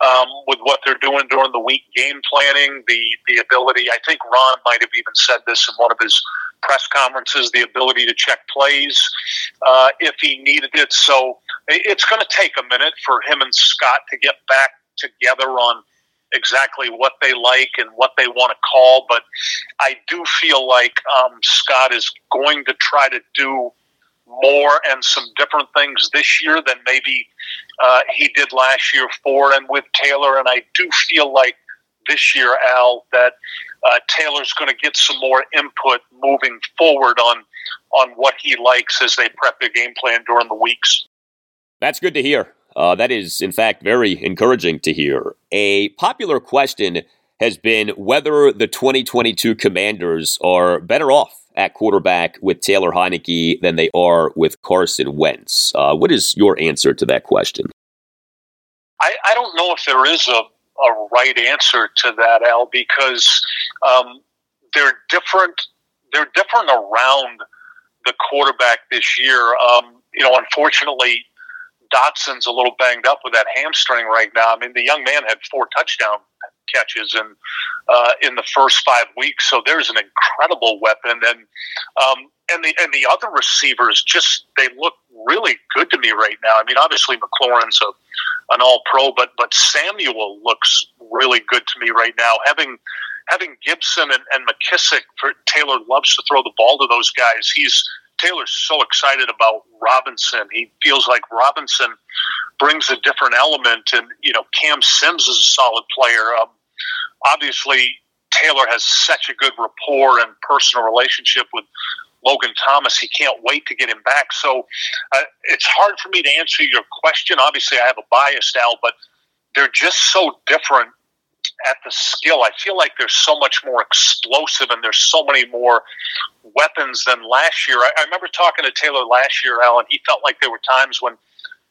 um, with what they're doing during the week game planning, the the ability. I think Ron might have even said this in one of his press conferences, the ability to check plays uh, if he needed it. So it's going to take a minute for him and Scott to get back together on exactly what they like and what they want to call. But I do feel like um, Scott is going to try to do more and some different things this year than maybe uh, he did last year for and with Taylor. And I do feel like this year, Al, that uh, Taylor's going to get some more input moving forward on on what he likes as they prep their game plan during the weeks. That's good to hear. Uh, that is, in fact, very encouraging to hear. A popular question has been whether the 2022 Commanders are better off at quarterback with Taylor Heinicke than they are with Carson Wentz. Uh, what is your answer to that question? I, I don't know if there is a, a right answer to that, Al, because um, they're different. They're different around the quarterback this year. Um, you know, unfortunately, Dotson's a little banged up with that hamstring right now. I mean, the young man had four touchdown catches in uh, in the first five weeks, so there's an incredible weapon. And um, and the and the other receivers just they look really good to me right now. I mean, obviously McLaurin's a, an All Pro, but but Samuel looks really good to me right now. Having having Gibson and, and McKissic, for Taylor loves to throw the ball to those guys. He's Taylor's so excited about Robinson. He feels like Robinson brings a different element, and you know Cam Sims is a solid player. Um, obviously, Taylor has such a good rapport and personal relationship with Logan Thomas. He can't wait to get him back. So uh, it's hard for me to answer your question. Obviously, I have a bias, Al, but they're just so different at the skill. I feel like they're so much more explosive and there's so many more weapons than last year. I, I remember talking to Taylor last year, Alan. He felt like there were times when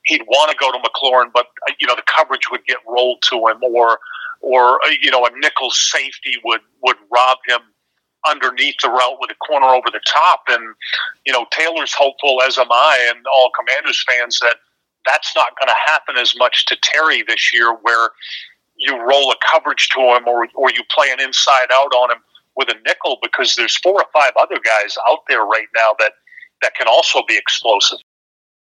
he'd want to go to McLaurin, but uh, you know the coverage would get rolled to him, or or uh, you know a nickel safety would would rob him underneath the route with a corner over the top. And you know Taylor's hopeful, as am I, and all Commanders fans that that's not going to happen as much to Terry this year, where you roll a coverage to him or, or you play an inside out on him with a nickel because there's four or five other guys out there right now that, that can also be explosive.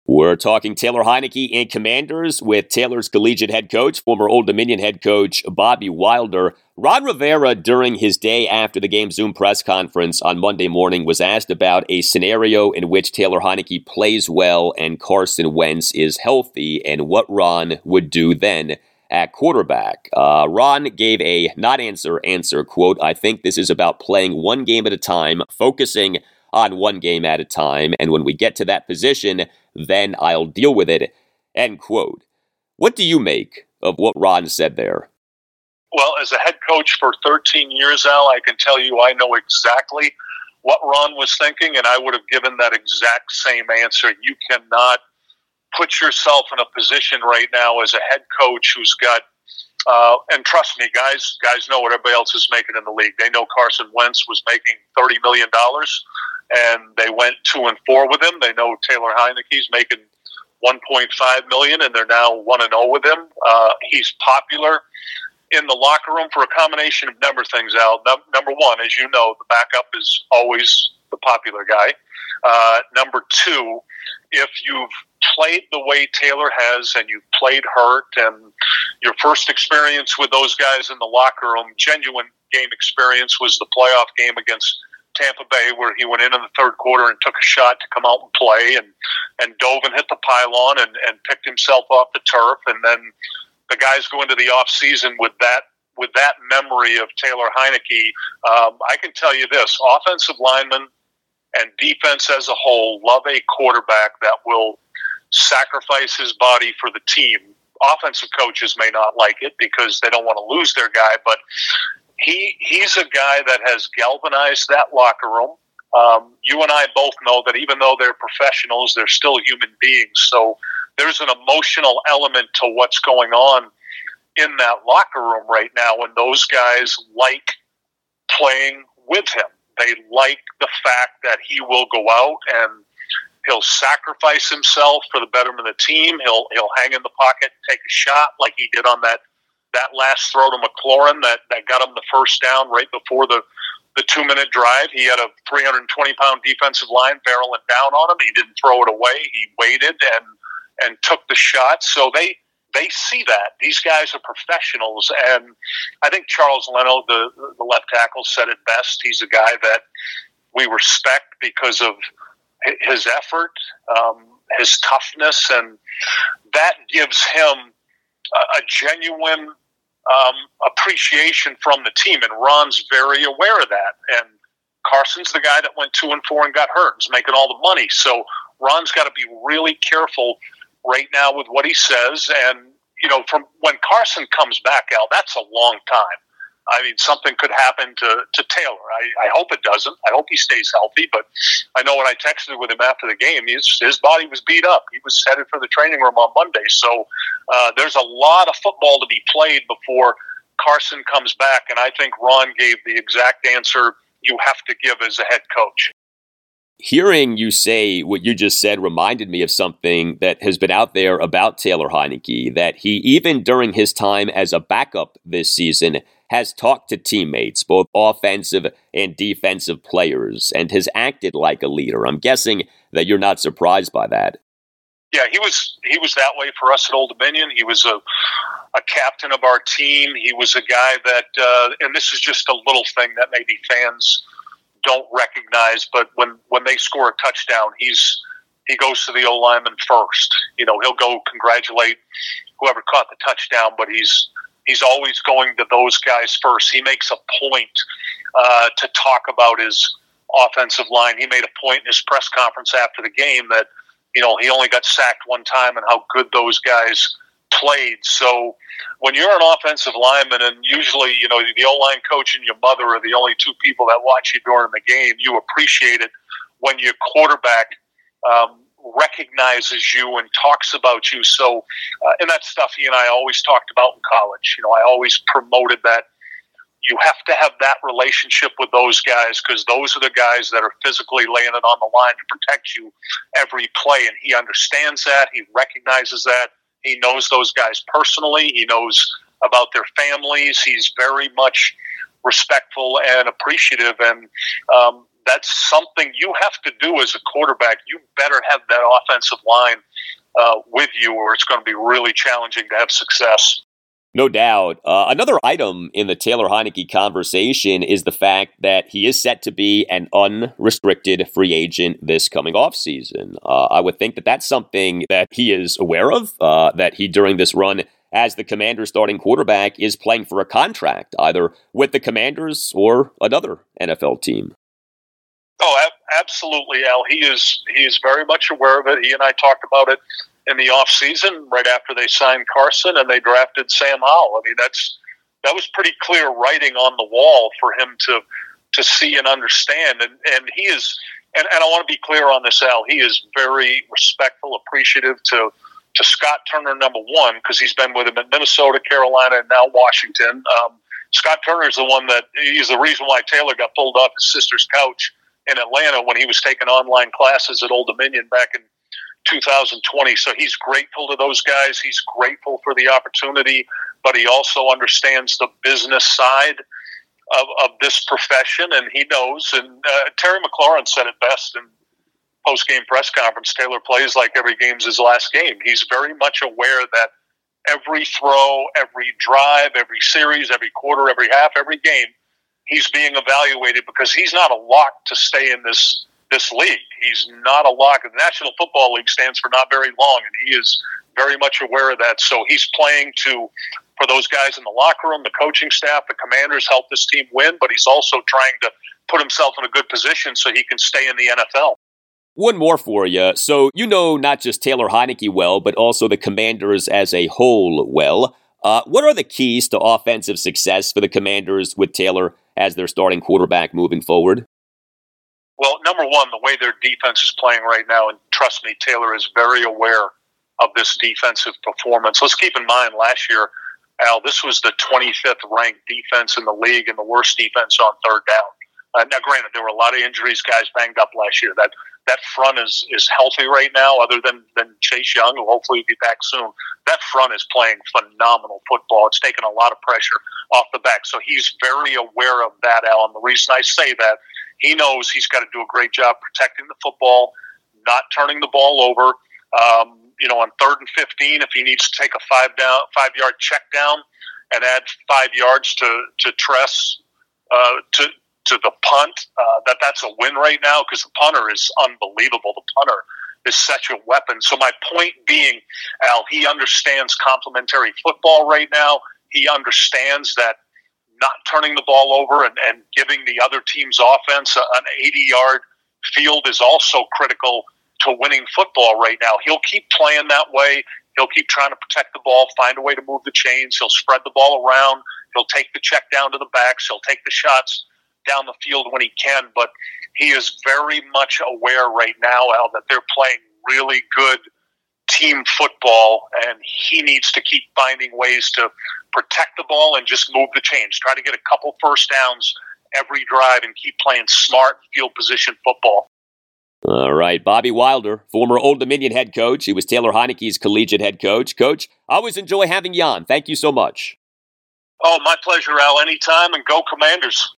We're talking Taylor Heinicke and Commanders with Taylor's collegiate head coach, former Old Dominion head coach Bobby Wilder. Ron Rivera, during his day after the game Zoom press conference on Monday morning, was asked about a scenario in which Taylor Heinicke plays well and Carson Wentz is healthy and what Ron would do then at quarterback. Uh, Ron gave a not answer answer quote. I think this is about playing one game at a time, focusing on one game at a time, and when we get to that position, then I'll deal with it. End quote. What do you make of what Ron said there? Well, as a head coach for 13 years, Al, I can tell you I know exactly what Ron was thinking, and I would have given that exact same answer. You cannot put yourself in a position right now as a head coach who's got uh, and trust me, guys, guys know what everybody else is making in the league. They know Carson Wentz was making thirty million dollars, and they went two and four with him. They know Taylor Heinicke's making one point five million, and they're now one and zero oh with him. Uh, he's popular in the locker room for a combination of number things. Al, number one, as you know, the backup is always the popular guy. Uh, number two, if you've played the way Taylor has and you've played hurt and your first experience with those guys in the locker room, genuine game experience, was the playoff game against Tampa Bay where he went in in the third quarter and took a shot to come out and play and, and dove and hit the pylon and, and picked himself off the turf. And then the guys go into the off season with that with that memory of Taylor Heinicke. Um, I can tell you this: offensive linemen and defense as a whole love a quarterback that will sacrifice his body for the team. Offensive coaches may not like it because they don't want to lose their guy, but he he's a guy that has galvanized that locker room. Um, you and I both know that even though they're professionals, they're still human beings. So there's an emotional element to what's going on in that locker room right now, and those guys like playing with him. They like the fact that he will go out and he'll sacrifice himself for the betterment of the team. He'll he'll hang in the pocket, take a shot like he did on that that last throw to McLaurin that, that got him the first down right before the the two minute drive. He had a 320 pound defensive line barreling down on him. He didn't throw it away. He waited and and took the shot. So they they see that these guys are professionals, and I think Charles Leno, the the left tackle, said it best. He's a guy that we respect because of his effort, um, his toughness, and that gives him a, genuine um, appreciation from the team. And Ron's very aware of that. And Carson's the guy that went two and four and got hurt and is making all the money. So Ron's got to be really careful right now with what he says. And, you know, from when Carson comes back, Al, that's a long time. I mean, something could happen to, to Taylor. I, I hope it doesn't. I hope he stays healthy. But I know when I texted with him after the game, his, his body was beat up. He was headed for the training room on Monday. So uh, there's a lot of football to be played before Carson comes back. And I think Ron gave the exact answer you have to give as a head coach. Hearing you say what you just said reminded me of something that has been out there about Taylor Heinicke, that he, even during his time as a backup this season, has talked to teammates, both offensive and defensive players, and has acted like a leader. I'm guessing that you're not surprised by that. Yeah, he was he was that way for us at Old Dominion. He was a a captain of our team. He was a guy that, uh, and this is just a little thing that maybe fans don't recognize, but when when they score a touchdown, he's he goes to the O lineman first. You know, he'll go congratulate whoever caught the touchdown, but he's he's always going to those guys first. He makes a point uh, to talk about his offensive line. He made a point in his press conference after the game that you know he only got sacked one time and how good those guys played. So when you're an offensive lineman, and usually you know the O line coach and your mother are the only two people that watch you during the game, you appreciate it when your quarterback. Um, recognizes you and talks about you. So, uh, and that stuff he and I always talked about in college. You know, I always promoted that. You have to have that relationship with those guys because those are the guys that are physically laying it on the line to protect you every play. And he understands that. He recognizes that. He knows those guys personally. He knows about their families. He's very much respectful and appreciative. And um, that's something you have to do as a quarterback. You better have that offensive line uh, with you, or it's going to be really challenging to have success. No doubt. Uh, another item in the Taylor Heinicke conversation is the fact that he is set to be an unrestricted free agent this coming offseason. Uh, I would think that that's something that he is aware of, uh, that he, during this run as the commander's starting quarterback, is playing for a contract, either with the commanders or another NFL team. Oh, ab- absolutely, Al. He is he is very much aware of it. He and I talked about it in the off season right after they signed Carson and they drafted Sam Howell. I mean, that's that was pretty clear writing on the wall for him to to see and understand. And and he is and, and I want to be clear on this, Al. He is very respectful, appreciative to to Scott Turner, number one, because he's been with him in Minnesota, Carolina, and now Washington. Um, Scott Turner is the one that he's the reason why Taylor got pulled off his sister's couch in Atlanta when he was taking online classes at Old Dominion back in 2020. So he's grateful to those guys. He's grateful for the opportunity, but he also understands the business side of, of this profession, and he knows. And uh, Terry McLaurin said it best in post game press conference. Taylor plays like every game's his last game. He's very much aware that every throw, every drive, every series, every quarter, every half, every game, he's being evaluated because he's not a lock to stay in this this league. He's not a lock. The National Football League stands for not very long, and he is very much aware of that. So he's playing to for those guys in the locker room, the coaching staff, the commanders help this team win, but he's also trying to put himself in a good position so he can stay in the NFL. One more for you. So, you know not just Taylor Heinicke well, but also the commanders as a whole well. Uh, what are the keys to offensive success for the commanders with Taylor as their starting quarterback moving forward? Well, number one, the way their defense is playing right now, and trust me, Taylor is very aware of this defensive performance. Let's keep in mind last year, Al, this was the 25th ranked defense in the league and the worst defense on third down. Uh, now, granted, there were a lot of injuries, guys banged up last year. That that front is is healthy right now, other than than Chase Young, who hopefully will be back soon. That front is playing phenomenal football. It's taken a lot of pressure off the back, so he's very aware of that, Al. And the reason I say that, he knows he's got to do a great job protecting the football, not turning the ball over. Um, you know, on third and fifteen, if he needs to take a five down, five yard check down, and add five yards to to Tress uh, to to the punt, uh, that that's a win right now because the punter is unbelievable. The punter is such a weapon. So my point being, Al, he understands complementary football right now. He understands that not turning the ball over and, and giving the other team's offense an 80 yard field is also critical to winning football right now. He'll keep playing that way. He'll keep trying to protect the ball, find a way to move the chains. He'll spread the ball around. He'll take the check down to the backs. He'll take the shots down the field when he can. But he is very much aware right now, Al, that they're playing really good team football, and he needs to keep finding ways to protect the ball and just move the chains. Try to get a couple first downs every drive and keep playing smart field position football. All right, Bobby Wilder, former Old Dominion head coach. He was Taylor Heinicke's collegiate head coach. Coach, I always enjoy having you on. Thank you so much. Oh, my pleasure, Al. Anytime, and go Commanders.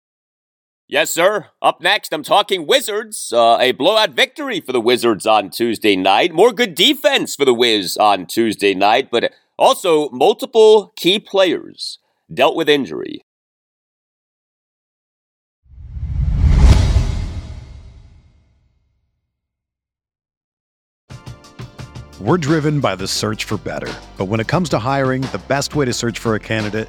Yes, sir. Up next, I'm talking Wizards. Uh, a blowout victory for the Wizards on Tuesday night. More good defense for the Wiz on Tuesday night, but also multiple key players dealt with injury. We're driven by the search for better. But when it comes to hiring, the best way to search for a candidate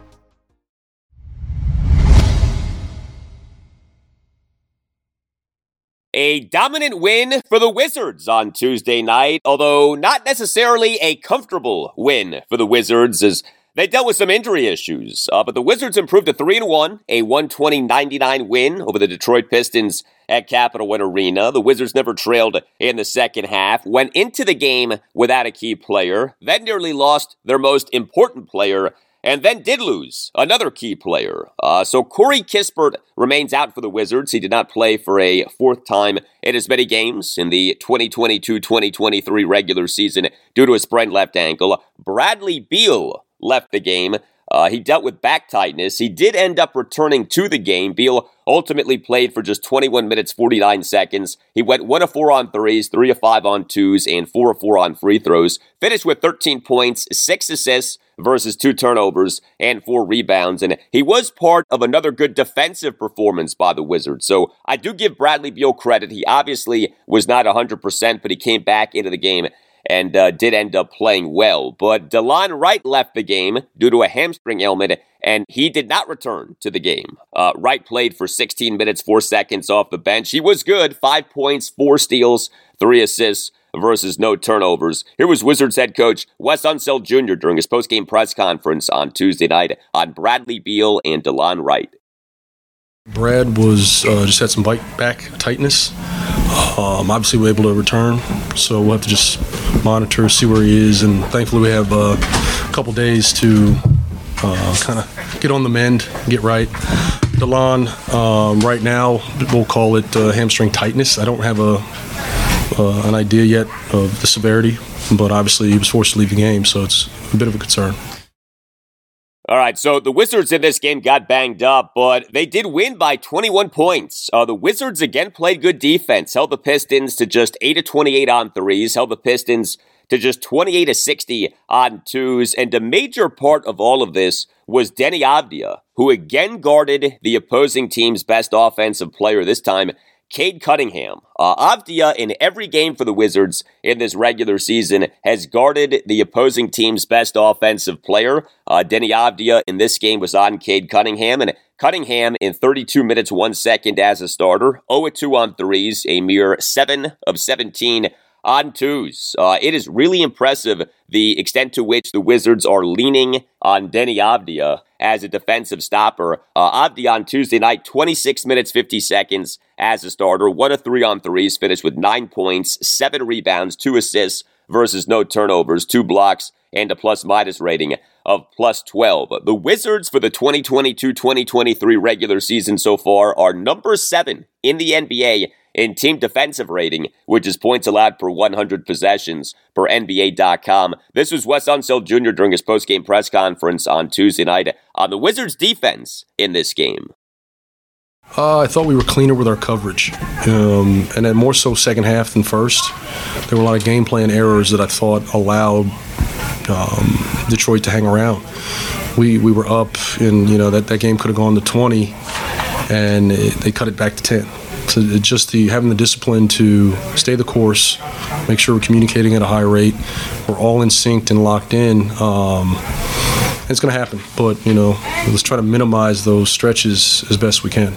A dominant win for the Wizards on Tuesday night, although not necessarily a comfortable win for the Wizards as they dealt with some injury issues. Uh, but the Wizards improved to 3 and 1, a 120-99 win over the Detroit Pistons at Capital One Arena. The Wizards never trailed in the second half, went into the game without a key player, then nearly lost their most important player and then did lose another key player. Uh, so Corey Kispert remains out for the Wizards. He did not play for a fourth time in as many games in the 2022-2023 regular season due to a sprained left ankle. Bradley Beal left the game uh, he dealt with back tightness. He did end up returning to the game. Beal ultimately played for just 21 minutes, 49 seconds. He went 1 of 4 on threes, 3 of 5 on twos, and 4 of 4 on free throws. Finished with 13 points, 6 assists versus 2 turnovers, and 4 rebounds. And he was part of another good defensive performance by the Wizards. So I do give Bradley Beal credit. He obviously was not 100%, but he came back into the game and uh, did end up playing well. But Delon Wright left the game due to a hamstring ailment, and he did not return to the game. Uh, Wright played for 16 minutes, 4 seconds off the bench. He was good, 5 points, 4 steals, 3 assists versus no turnovers. Here was Wizards head coach Wes Unseld Jr. during his postgame press conference on Tuesday night on Bradley Beal and Delon Wright. Brad was uh, just had some bike back tightness. Um, obviously, we're able to return, so we'll have to just monitor, see where he is, and thankfully, we have uh, a couple days to uh, kind of get on the mend, get right. Delon, um, right now, we'll call it uh, hamstring tightness. I don't have a uh, an idea yet of the severity, but obviously, he was forced to leave the game, so it's a bit of a concern. All right, so the Wizards in this game got banged up, but they did win by 21 points. Uh, the Wizards again played good defense, held the Pistons to just 8 to 28 on threes, held the Pistons to just 28 to 60 on twos, and a major part of all of this was Deni Avdija, who again guarded the opposing team's best offensive player this time Cade Cunningham. Uh, Avdija, in every game for the Wizards in this regular season, has guarded the opposing team's best offensive player. Uh, Deni Avdija in this game was on Cade Cunningham, and Cunningham in 32 minutes, 1 second as a starter, 0 2 on threes, a mere 7 of 17 on twos. Uh, it is really impressive the extent to which the Wizards are leaning on Deni Avdija as a defensive stopper. Uh, Avdija on Tuesday night, 26 minutes, 50 seconds as a starter, 1 of 3 on threes, finished with 9 points, 7 rebounds, 2 assists versus no turnovers, 2 blocks, and a plus minus rating of plus 12. The Wizards for the 2022 2023 regular season so far are number 7 in the NBA in team defensive rating, which is points allowed per 100 possessions per NBA.com. This was Wes Unseld Jr. during his postgame press conference on Tuesday night on the Wizards' defense in this game. Uh, I thought we were cleaner with our coverage, um, and more so second half than first. There were a lot of game plan errors that I thought allowed um, Detroit to hang around. We we were up, and you know that, that game could have gone to 20, and it, they cut it back to 10. So just the having the discipline to stay the course, make sure we're communicating at a high rate, we're all in sync and locked in. Um, it's going to happen, but you know, let's try to minimize those stretches as best we can.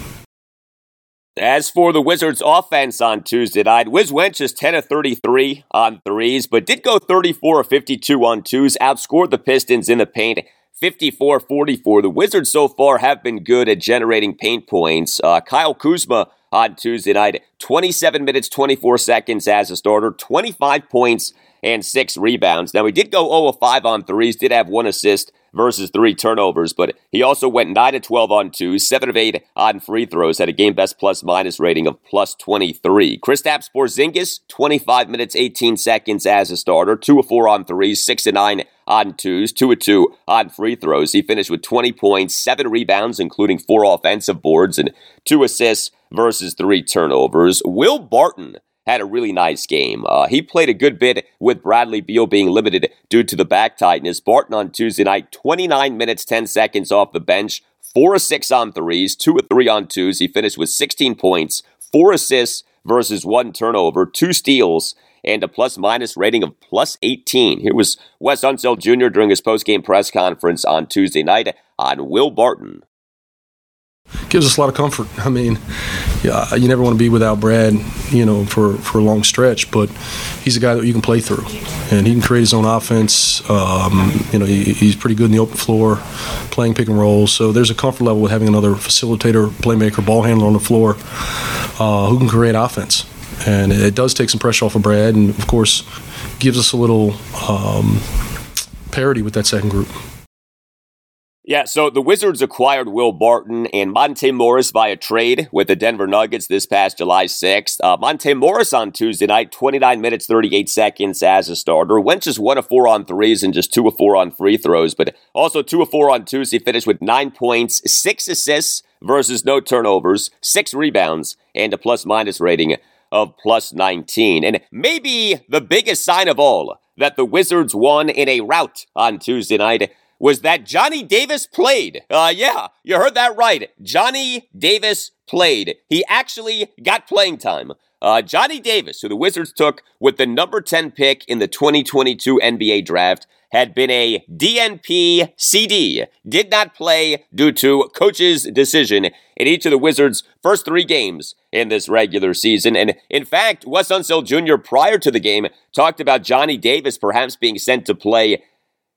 As for the Wizards' offense on Tuesday night, Wiz Wentz is 10 of 33 on threes, but did go 34 of 52 on twos, outscored the Pistons in the paint 54 44. The Wizards so far have been good at generating paint points. Uh, Kyle Kuzma on Tuesday night. 27 minutes, 24 seconds as a starter, 25 points and six rebounds. Now, he did go 0 5 on threes, did have one assist versus three turnovers, but he also went 9 of 12 on twos, 7 of 8 on free throws, had a game best plus minus rating of plus 23. Kristaps Porzingis, 25 minutes, 18 seconds as a starter, 2 of 4 on threes, 6 of 9 on twos, 2 of 2 on free throws. He finished with 20 points, 7 rebounds, including 4 offensive boards, and 2 assists versus 3 turnovers. Will Barton had a really nice game. Uh, he played a good bit with Bradley Beal being limited due to the back tightness. Barton on Tuesday night, 29 minutes, 10 seconds off the bench, 4 of 6 on threes, 2 of 3 on twos. He finished with 16 points, 4 assists versus 1 turnover, 2 steals, and a plus minus rating of plus 18. Here was Wes Unseld Jr. during his post game press conference on Tuesday night on Will Barton gives us a lot of comfort. I mean, yeah, you never want to be without Brad, you know, for, for a long stretch, but he's a guy that you can play through, and he can create his own offense. Um, you know, he, he's pretty good in the open floor, playing pick and rolls. So there's a comfort level with having another facilitator, playmaker, ball handler on the floor uh, who can create offense. And it does take some pressure off of Brad, and of course, gives us a little um, parity with that second group. Yeah, so the Wizards acquired Will Barton and Monte Morris via trade with the Denver Nuggets this past July 6th. Uh, Monte Morris on Tuesday night, 29 minutes, 38 seconds as a starter. Went just 1 of 4 on threes and just 2 of 4 on free throws, but also 2 of 4 on twos. He finished with 9 points, 6 assists versus no turnovers, 6 rebounds, and a plus minus rating of plus 19. And maybe the biggest sign of all that the Wizards won in a rout on Tuesday night was that Johnny Davis played. Uh, yeah, you heard that right. Johnny Davis played. He actually got playing time. Uh, Johnny Davis, who the Wizards took with the number 10 pick in the 2022 NBA draft, had been a DNP CD, did not play due to coach's decision in each of the Wizards' first three games in this regular season. And in fact, Wes Unseld Jr., prior to the game, talked about Johnny Davis perhaps being sent to play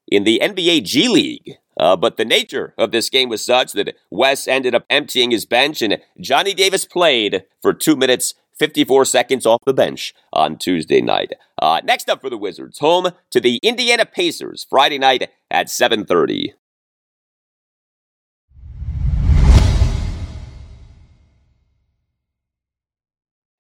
in the NBA G League. Uh, but the nature of this game was such that Wes ended up emptying his bench, and Johnny Davis played for two minutes 54 seconds off the bench on Tuesday night. Uh, next up for the Wizards, home to the Indiana Pacers Friday night at 7:30.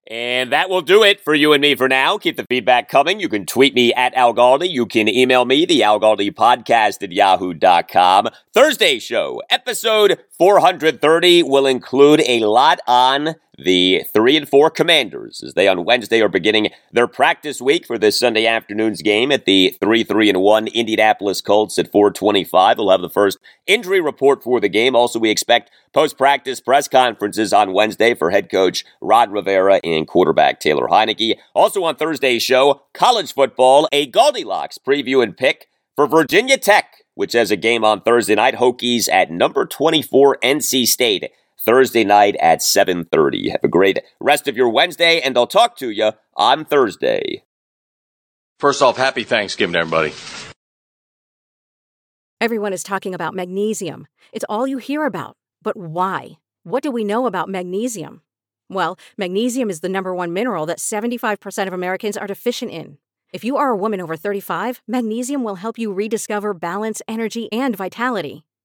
And that will do it for you and me for now. Keep the feedback coming. You can tweet me at Al Galdi. You can email me, the Al Galdi podcast at yahoo.com. Thursday show, episode 430, will include a lot on the three and four commanders as they on Wednesday are beginning their practice week for this Sunday afternoon's game at the three, three and one Indianapolis Colts at 425. We'll have the first injury report for the game. Also, we expect post practice press conferences on Wednesday for head coach Ron Rivera and quarterback Taylor Heinicke. Also on Thursday's show, college football, a Goldilocks preview and pick for Virginia Tech, which has a game on Thursday night. Hokies at number 24 NC State Thursday night at 7:30. Have a great rest of your Wednesday and I'll talk to you on Thursday. First off, happy Thanksgiving everybody. Everyone is talking about magnesium. It's all you hear about. But why? What do we know about magnesium? Well, magnesium is the number one mineral that 75% of Americans are deficient in. If you are a woman over 35, magnesium will help you rediscover balance, energy, and vitality.